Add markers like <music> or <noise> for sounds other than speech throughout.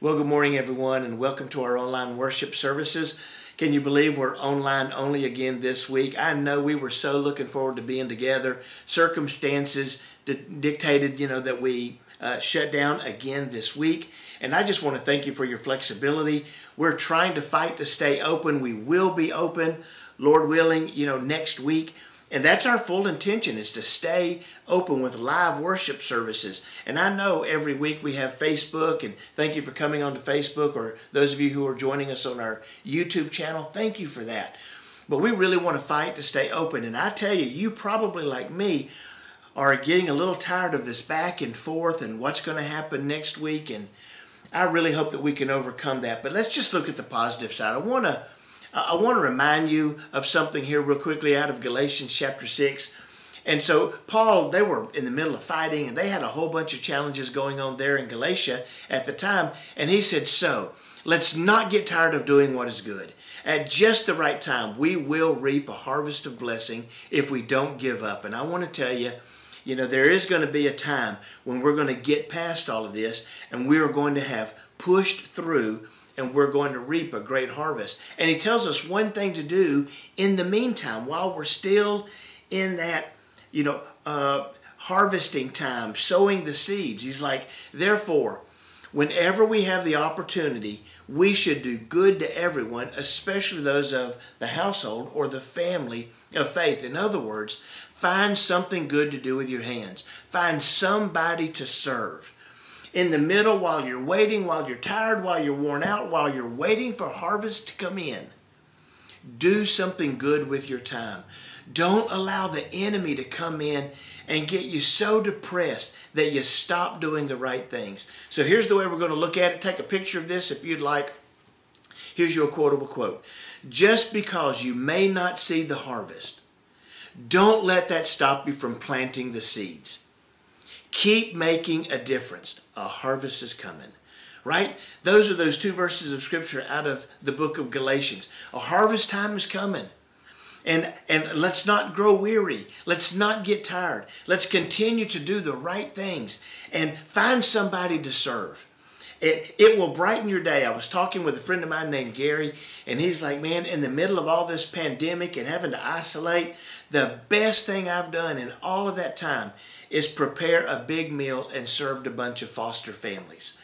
Well, good morning, everyone, and welcome to our online worship services. Can you believe we're online only again this week? I know we were so looking forward to being together. Circumstances di- dictated, you know, that we uh, shut down again this week. And I just want to thank you for your flexibility. We're trying to fight to stay open. We will be open, Lord willing, you know, next week. And that's our full intention is to stay open with live worship services. And I know every week we have Facebook, and thank you for coming onto Facebook, or those of you who are joining us on our YouTube channel, thank you for that. But we really want to fight to stay open. And I tell you, you probably, like me, are getting a little tired of this back and forth and what's going to happen next week. And I really hope that we can overcome that. But let's just look at the positive side. I want to I want to remind you of something here real quickly out of Galatians chapter 6. And so, Paul, they were in the middle of fighting and they had a whole bunch of challenges going on there in Galatia at the time. And he said, So, let's not get tired of doing what is good. At just the right time, we will reap a harvest of blessing if we don't give up. And I want to tell you, you know, there is going to be a time when we're going to get past all of this and we are going to have pushed through and we're going to reap a great harvest. And he tells us one thing to do in the meantime while we're still in that, you know, uh, harvesting time, sowing the seeds. He's like, therefore, whenever we have the opportunity, we should do good to everyone, especially those of the household or the family of faith. In other words, find something good to do with your hands, find somebody to serve in the middle while you're waiting, while you're tired, while you're worn out, while you're waiting for harvest to come in. Do something good with your time. Don't allow the enemy to come in and get you so depressed that you stop doing the right things. So here's the way we're going to look at it. Take a picture of this if you'd like. Here's your quotable quote Just because you may not see the harvest, don't let that stop you from planting the seeds. Keep making a difference. A harvest is coming. Right? Those are those two verses of scripture out of the book of Galatians. A harvest time is coming. And, and let's not grow weary. Let's not get tired. Let's continue to do the right things and find somebody to serve. It, it will brighten your day. I was talking with a friend of mine named Gary, and he's like, Man, in the middle of all this pandemic and having to isolate, the best thing I've done in all of that time is prepare a big meal and serve a bunch of foster families.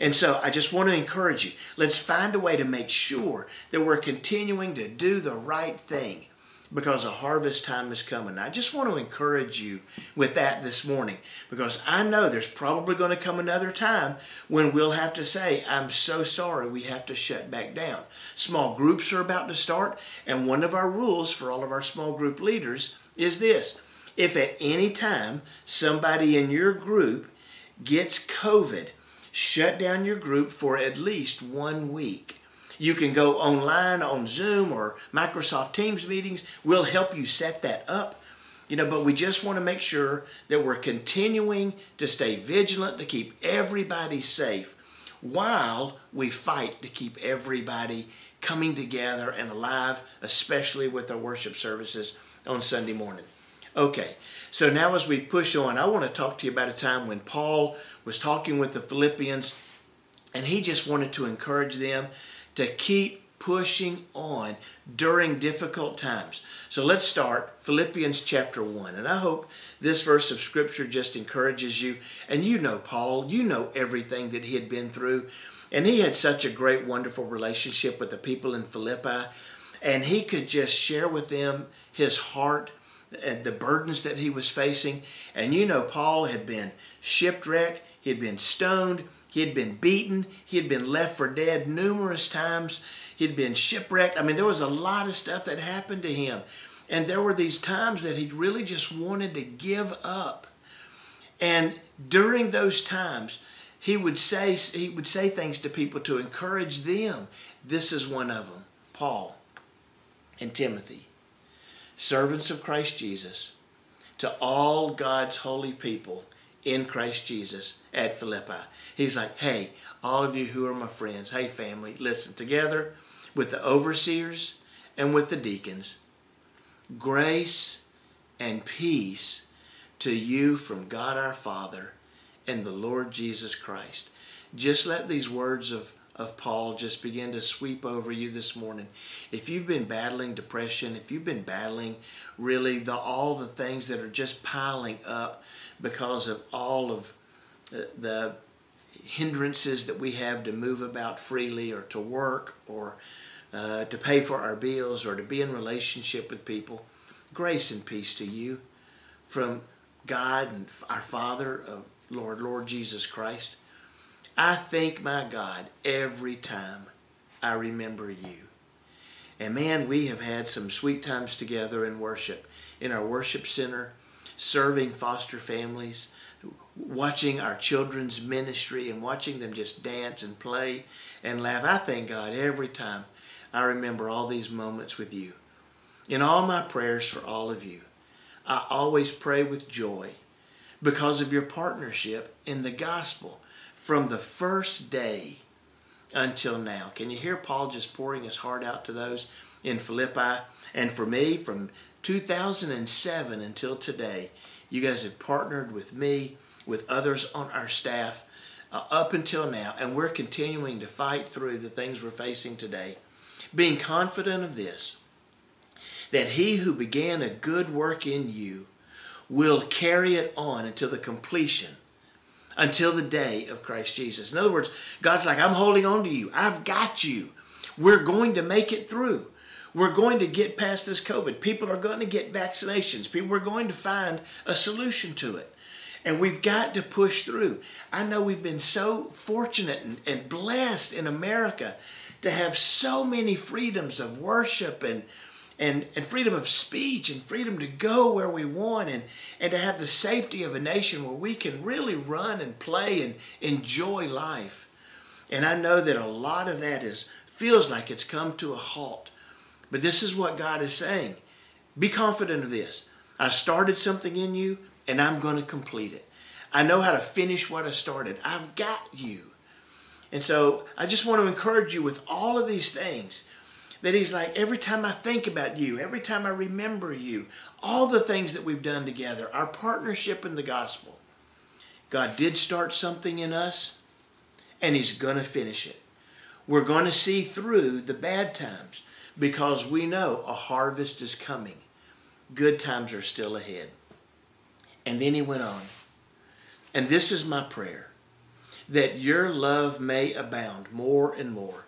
And so I just want to encourage you. Let's find a way to make sure that we're continuing to do the right thing because a harvest time is coming. I just want to encourage you with that this morning because I know there's probably going to come another time when we'll have to say, I'm so sorry, we have to shut back down. Small groups are about to start, and one of our rules for all of our small group leaders is this if at any time somebody in your group gets COVID, shut down your group for at least one week. You can go online on Zoom or Microsoft Teams meetings. We'll help you set that up. You know, but we just want to make sure that we're continuing to stay vigilant to keep everybody safe while we fight to keep everybody coming together and alive, especially with our worship services on Sunday morning. Okay, so now as we push on, I want to talk to you about a time when Paul was talking with the Philippians and he just wanted to encourage them to keep pushing on during difficult times. So let's start Philippians chapter 1. And I hope this verse of scripture just encourages you. And you know Paul, you know everything that he had been through. And he had such a great, wonderful relationship with the people in Philippi. And he could just share with them his heart and the burdens that he was facing. And you know, Paul had been shipwrecked, he had been stoned, he had been beaten, he had been left for dead numerous times, he'd been shipwrecked. I mean, there was a lot of stuff that happened to him. And there were these times that he really just wanted to give up. And during those times, he would say he would say things to people to encourage them. This is one of them, Paul and Timothy servants of Christ Jesus, to all God's holy people in Christ Jesus at Philippi. He's like, hey, all of you who are my friends, hey, family, listen, together with the overseers and with the deacons, grace and peace to you from God our Father and the Lord Jesus Christ. just let these words of, of Paul just begin to sweep over you this morning. If you've been battling depression, if you've been battling really the all the things that are just piling up because of all of the, the hindrances that we have to move about freely or to work or uh, to pay for our bills or to be in relationship with people. Grace and peace to you from God and our Father, uh, Lord, Lord Jesus Christ. I thank my God every time I remember you. And man, we have had some sweet times together in worship, in our worship center, serving foster families, watching our children's ministry and watching them just dance and play and laugh. I thank God every time I remember all these moments with you. In all my prayers for all of you, I always pray with joy because of your partnership in the gospel from the first day until now. Can you hear Paul just pouring his heart out to those in Philippi? And for me, from 2007 until today, you guys have partnered with me, with others on our staff, uh, up until now, and we're continuing to fight through the things we're facing today, being confident of this that he who began a good work in you will carry it on until the completion until the day of Christ Jesus. In other words, God's like, I'm holding on to you. I've got you. We're going to make it through. We're going to get past this COVID. People are going to get vaccinations. People are going to find a solution to it. And we've got to push through. I know we've been so fortunate and, and blessed in America to have so many freedoms of worship and and, and freedom of speech and freedom to go where we want and, and to have the safety of a nation where we can really run and play and enjoy life. And I know that a lot of that is feels like it's come to a halt. But this is what God is saying. Be confident of this. I started something in you and I'm going to complete it. I know how to finish what I started. I've got you. And so I just want to encourage you with all of these things that he's like, every time I think about you, every time I remember you, all the things that we've done together, our partnership in the gospel, God did start something in us, and he's going to finish it. We're going to see through the bad times because we know a harvest is coming. Good times are still ahead. And then he went on. And this is my prayer that your love may abound more and more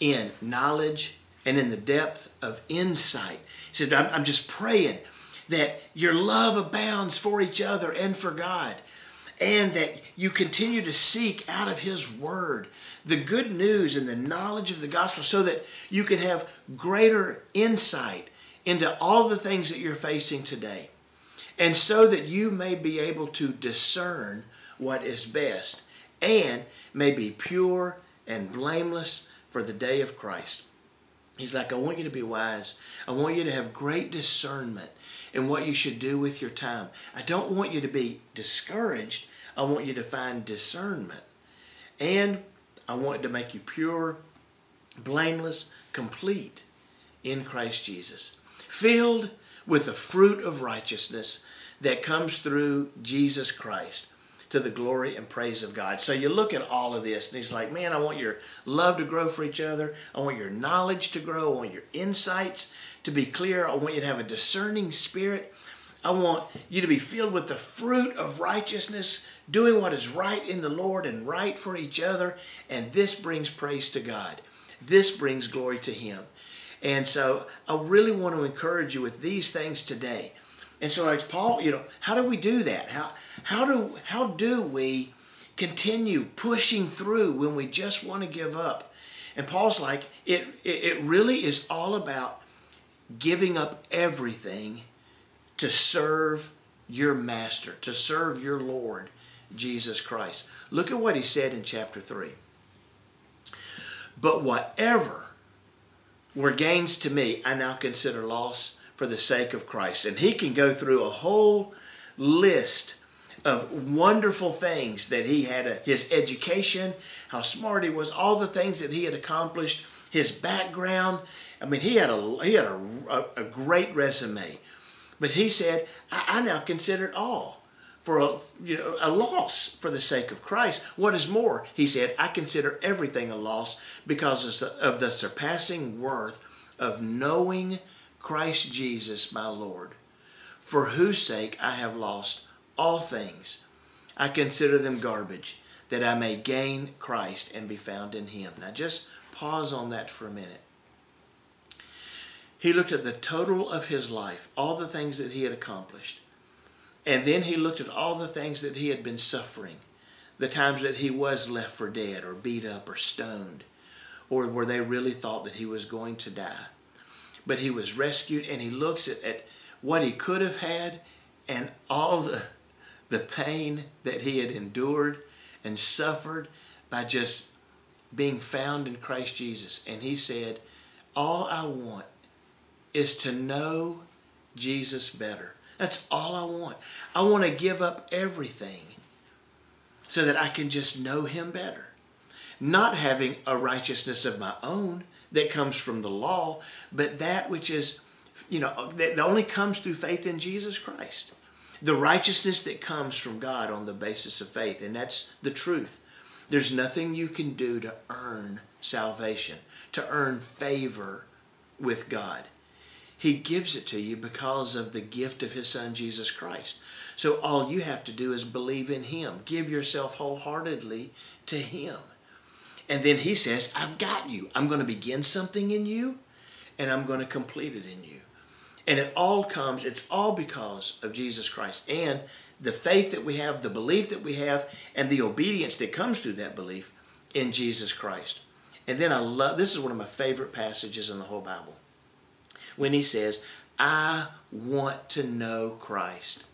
in knowledge and in the depth of insight. He said, I'm, I'm just praying that your love abounds for each other and for God, and that you continue to seek out of His Word the good news and the knowledge of the gospel so that you can have greater insight into all the things that you're facing today. And so that you may be able to discern what is best and may be pure and blameless for the day of Christ. He's like, I want you to be wise. I want you to have great discernment in what you should do with your time. I don't want you to be discouraged. I want you to find discernment. And I want to make you pure, blameless, complete in Christ Jesus. Filled with the fruit of righteousness that comes through Jesus Christ to the glory and praise of God. So you look at all of this, and he's like, Man, I want your love to grow for each other. I want your knowledge to grow. I want your insights to be clear. I want you to have a discerning spirit. I want you to be filled with the fruit of righteousness, doing what is right in the Lord and right for each other. And this brings praise to God. This brings glory to Him. And so I really want to encourage you with these things today. And so, like Paul, you know, how do we do that? How how do how do we continue pushing through when we just want to give up? And Paul's like, it it really is all about giving up everything to serve your master, to serve your Lord, Jesus Christ. Look at what he said in chapter 3. But whatever were gains to me, I now consider loss for the sake of Christ. And he can go through a whole list of wonderful things that he had a, his education, how smart he was, all the things that he had accomplished, his background. I mean, he had a he had a, a, a great resume. But he said, I, I now consider it all for a, you know, a loss for the sake of Christ. What is more, he said, I consider everything a loss because of the surpassing worth of knowing Christ Jesus my Lord, for whose sake I have lost all things. I consider them garbage, that I may gain Christ and be found in him. Now just pause on that for a minute. He looked at the total of his life, all the things that he had accomplished. And then he looked at all the things that he had been suffering, the times that he was left for dead or beat up or stoned, or where they really thought that he was going to die. But he was rescued and he looks at, at what he could have had and all the, the pain that he had endured and suffered by just being found in Christ Jesus. And he said, All I want is to know Jesus better. That's all I want. I want to give up everything so that I can just know Him better. Not having a righteousness of my own that comes from the law, but that which is, you know, that only comes through faith in Jesus Christ. The righteousness that comes from God on the basis of faith, and that's the truth. There's nothing you can do to earn salvation, to earn favor with God. He gives it to you because of the gift of His Son, Jesus Christ. So all you have to do is believe in Him. Give yourself wholeheartedly to Him. And then He says, I've got you. I'm going to begin something in you, and I'm going to complete it in you. And it all comes, it's all because of Jesus Christ and the faith that we have, the belief that we have, and the obedience that comes through that belief in Jesus Christ. And then I love this is one of my favorite passages in the whole Bible when he says, I want to know Christ.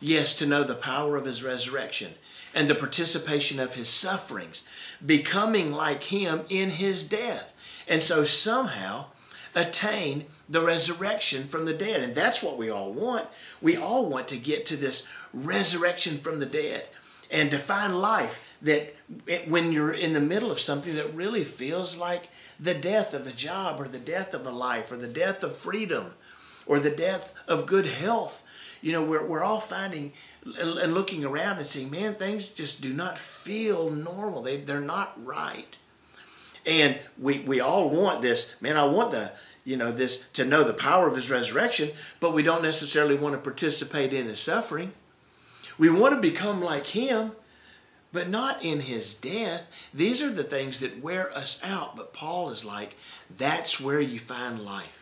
Yes, to know the power of his resurrection and the participation of his sufferings, becoming like him in his death. And so somehow attain the resurrection from the dead. And that's what we all want. We all want to get to this resurrection from the dead and to find life that when you're in the middle of something that really feels like the death of a job or the death of a life or the death of freedom or the death of good health. You know, we're, we're all finding and looking around and seeing, man, things just do not feel normal. They, they're not right. And we, we all want this, man, I want the, you know, this to know the power of his resurrection, but we don't necessarily want to participate in his suffering. We want to become like him, but not in his death. These are the things that wear us out. But Paul is like, that's where you find life.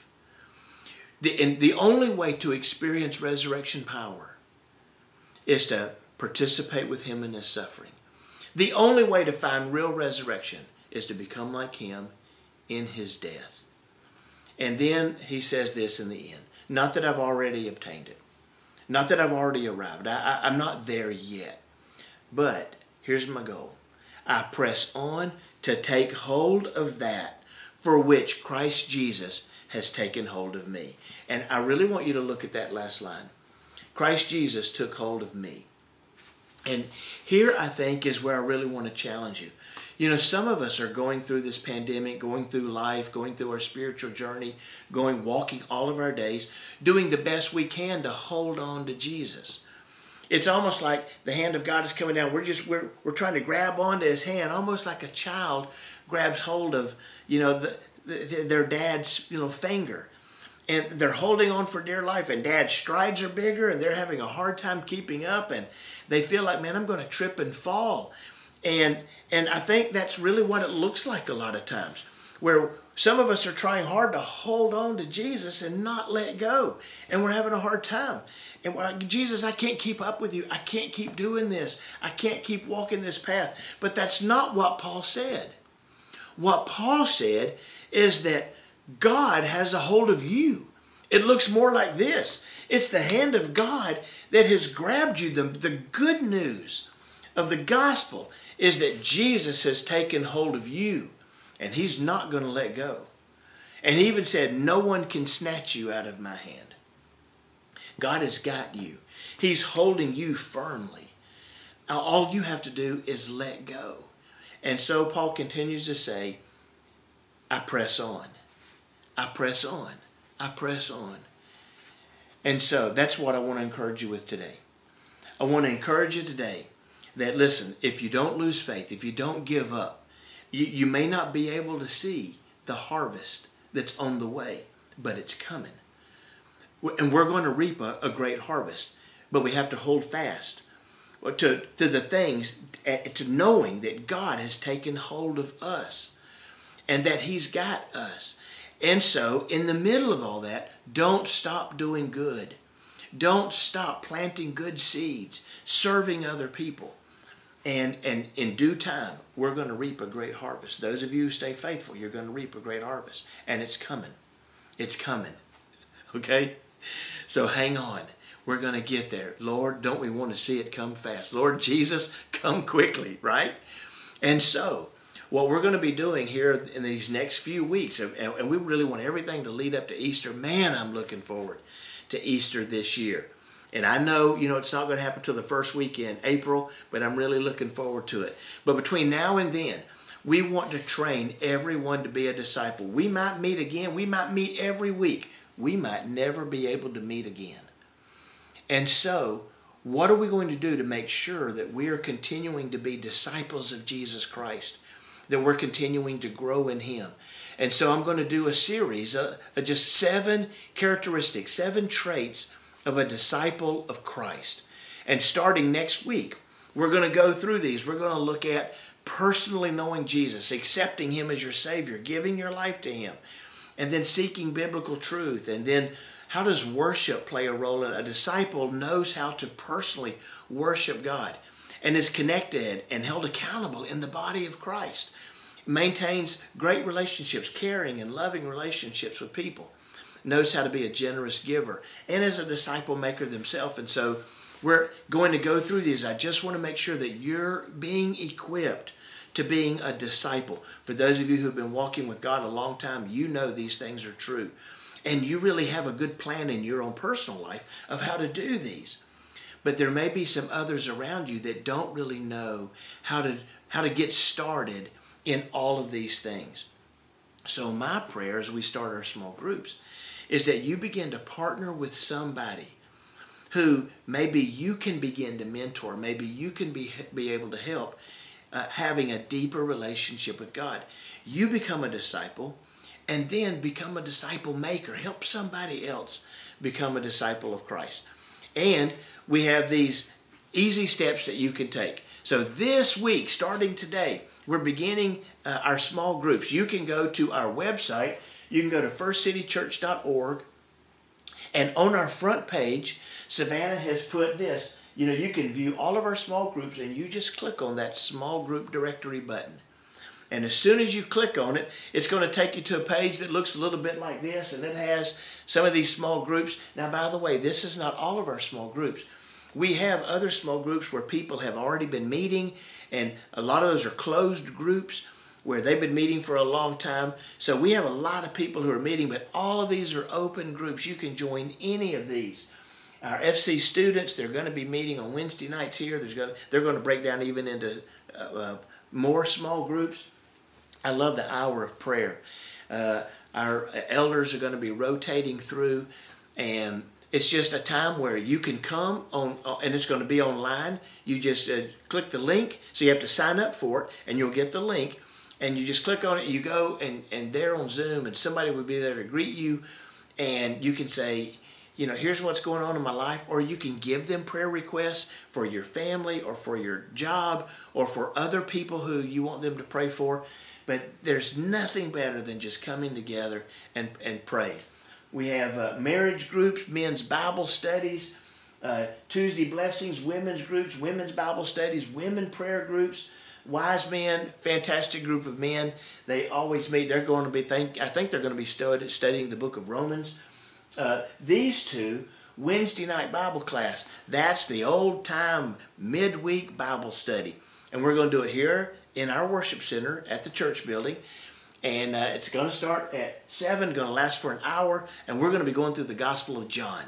The, and the only way to experience resurrection power is to participate with him in his suffering. The only way to find real resurrection is to become like him in his death. And then he says this in the end. Not that I've already obtained it, not that I've already arrived, I, I, I'm not there yet, but Here's my goal. I press on to take hold of that for which Christ Jesus has taken hold of me. And I really want you to look at that last line. Christ Jesus took hold of me. And here I think is where I really want to challenge you. You know, some of us are going through this pandemic, going through life, going through our spiritual journey, going walking all of our days, doing the best we can to hold on to Jesus it's almost like the hand of God is coming down. We're just we're we're trying to grab onto His hand, almost like a child grabs hold of you know the, their dad's you know finger, and they're holding on for dear life. And Dad's strides are bigger, and they're having a hard time keeping up, and they feel like, man, I'm going to trip and fall, and and I think that's really what it looks like a lot of times, where some of us are trying hard to hold on to Jesus and not let go, and we're having a hard time. And we're like, Jesus, I can't keep up with you. I can't keep doing this. I can't keep walking this path. But that's not what Paul said. What Paul said is that God has a hold of you. It looks more like this it's the hand of God that has grabbed you. The, the good news of the gospel is that Jesus has taken hold of you and he's not going to let go. And he even said, No one can snatch you out of my hand. God has got you, he's holding you firmly. All you have to do is let go. And so Paul continues to say, I press on. I press on. I press on. And so that's what I want to encourage you with today. I want to encourage you today that listen, if you don't lose faith, if you don't give up, you, you may not be able to see the harvest that's on the way, but it's coming. And we're going to reap a, a great harvest, but we have to hold fast to, to the things, to knowing that God has taken hold of us and that He's got us. And so, in the middle of all that, don't stop doing good. Don't stop planting good seeds, serving other people. And, and in due time, we're going to reap a great harvest. Those of you who stay faithful, you're going to reap a great harvest. And it's coming. It's coming. <laughs> Okay? So hang on. We're going to get there. Lord, don't we want to see it come fast? Lord Jesus, come quickly, right? And so, what we're going to be doing here in these next few weeks, and we really want everything to lead up to Easter. Man, I'm looking forward to Easter this year. And I know, you know, it's not going to happen till the first weekend, April, but I'm really looking forward to it. But between now and then, we want to train everyone to be a disciple. We might meet again. We might meet every week. We might never be able to meet again. And so, what are we going to do to make sure that we are continuing to be disciples of Jesus Christ? That we're continuing to grow in Him. And so, I'm going to do a series of just seven characteristics, seven traits of a disciple of Christ. And starting next week, we're going to go through these. We're going to look at personally knowing Jesus, accepting Him as your Savior, giving your life to Him, and then seeking biblical truth, and then how does worship play a role in a disciple knows how to personally worship God and is connected and held accountable in the body of Christ. Maintains great relationships, caring and loving relationships with people. Knows how to be a generous giver and is a disciple maker themselves. And so we're going to go through these. I just want to make sure that you're being equipped to being a disciple. For those of you who've been walking with God a long time, you know these things are true and you really have a good plan in your own personal life of how to do these. But there may be some others around you that don't really know how to how to get started in all of these things. So my prayer as we start our small groups is that you begin to partner with somebody who maybe you can begin to mentor, maybe you can be be able to help uh, having a deeper relationship with God. You become a disciple and then become a disciple maker. Help somebody else become a disciple of Christ. And we have these easy steps that you can take. So this week, starting today, we're beginning uh, our small groups. You can go to our website. You can go to firstcitychurch.org. And on our front page, Savannah has put this. You know, you can view all of our small groups and you just click on that small group directory button. And as soon as you click on it, it's going to take you to a page that looks a little bit like this, and it has some of these small groups. Now, by the way, this is not all of our small groups. We have other small groups where people have already been meeting, and a lot of those are closed groups where they've been meeting for a long time. So we have a lot of people who are meeting, but all of these are open groups. You can join any of these. Our FC students, they're going to be meeting on Wednesday nights here. There's going to, they're going to break down even into uh, uh, more small groups. I love the hour of prayer. Uh, our elders are going to be rotating through, and it's just a time where you can come on, uh, and it's going to be online. You just uh, click the link, so you have to sign up for it, and you'll get the link. And you just click on it, you go, and, and they're on Zoom, and somebody will be there to greet you, and you can say, you know, here's what's going on in my life, or you can give them prayer requests for your family or for your job or for other people who you want them to pray for. But there's nothing better than just coming together and, and praying. We have uh, marriage groups, men's Bible studies, uh, Tuesday blessings, women's groups, women's Bible studies, women prayer groups, wise men, fantastic group of men. They always meet. They're going to be think I think they're going to be study, studying the book of Romans. Uh, these two Wednesday night Bible class. That's the old time midweek Bible study, and we're going to do it here in our worship center at the church building. And uh, it's going to start at 7, going to last for an hour, and we're going to be going through the Gospel of John.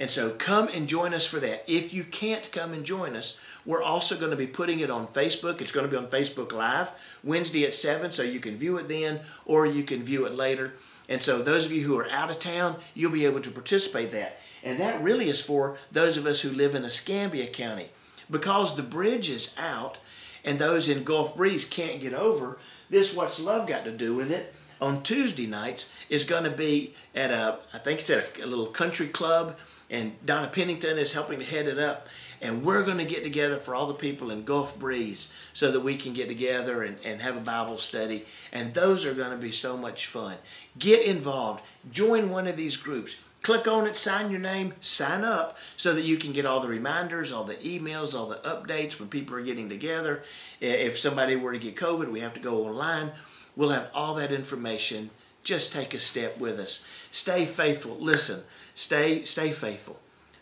And so come and join us for that. If you can't come and join us, we're also going to be putting it on Facebook. It's going to be on Facebook Live Wednesday at 7, so you can view it then or you can view it later. And so those of you who are out of town, you'll be able to participate that. And that really is for those of us who live in Escambia County. Because the bridge is out and those in Gulf Breeze can't get over, this What's Love got to do with it on Tuesday nights is going to be at a, I think it's at a, a little country club, and Donna Pennington is helping to head it up. And we're going to get together for all the people in Gulf Breeze so that we can get together and, and have a Bible study. And those are going to be so much fun. Get involved. Join one of these groups. Click on it, sign your name, sign up so that you can get all the reminders, all the emails, all the updates when people are getting together. If somebody were to get COVID, we have to go online. We'll have all that information. Just take a step with us. Stay faithful. Listen, stay stay faithful.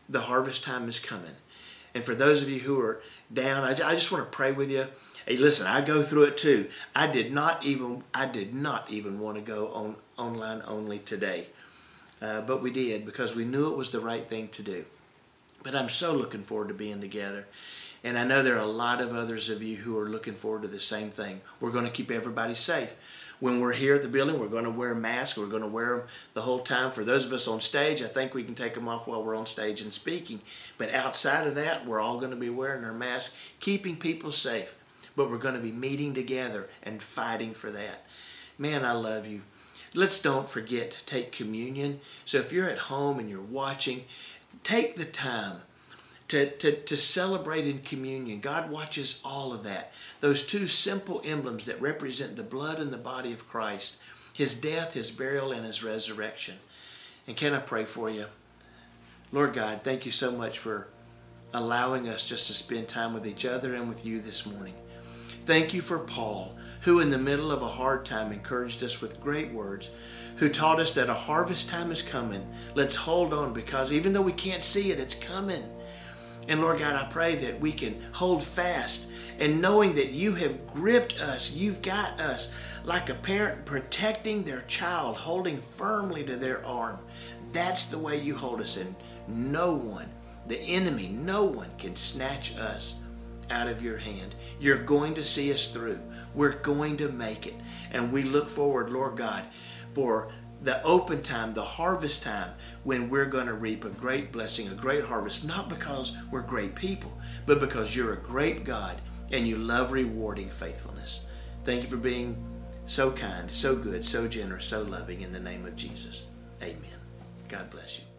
The harvest time is coming. And for those of you who are down, I, I just want to pray with you. Hey, listen, I go through it too. I did not even I did not even want to go on online only today. Uh, but we did because we knew it was the right thing to do. But I'm so looking forward to being together. And I know there are a lot of others of you who are looking forward to the same thing. We're going to keep everybody safe. When we're here at the building, we're going to wear masks. We're going to wear them the whole time. For those of us on stage, I think we can take them off while we're on stage and speaking. But outside of that, we're all going to be wearing our masks, keeping people safe. But we're going to be meeting together and fighting for that. Man, I love you. Let's don't forget to take communion. So if you're at home and you're watching, take the time to, to, to celebrate in communion. God watches all of that. Those two simple emblems that represent the blood and the body of Christ his death, his burial, and his resurrection. And can I pray for you? Lord God, thank you so much for allowing us just to spend time with each other and with you this morning. Thank you for Paul, who in the middle of a hard time encouraged us with great words, who taught us that a harvest time is coming. Let's hold on because even though we can't see it, it's coming. And Lord God, I pray that we can hold fast and knowing that you have gripped us, you've got us like a parent protecting their child, holding firmly to their arm. That's the way you hold us, and no one, the enemy, no one can snatch us out of your hand. You're going to see us through. We're going to make it. And we look forward, Lord God, for the open time, the harvest time, when we're going to reap a great blessing, a great harvest, not because we're great people, but because you're a great God and you love rewarding faithfulness. Thank you for being so kind, so good, so generous, so loving in the name of Jesus. Amen. God bless you.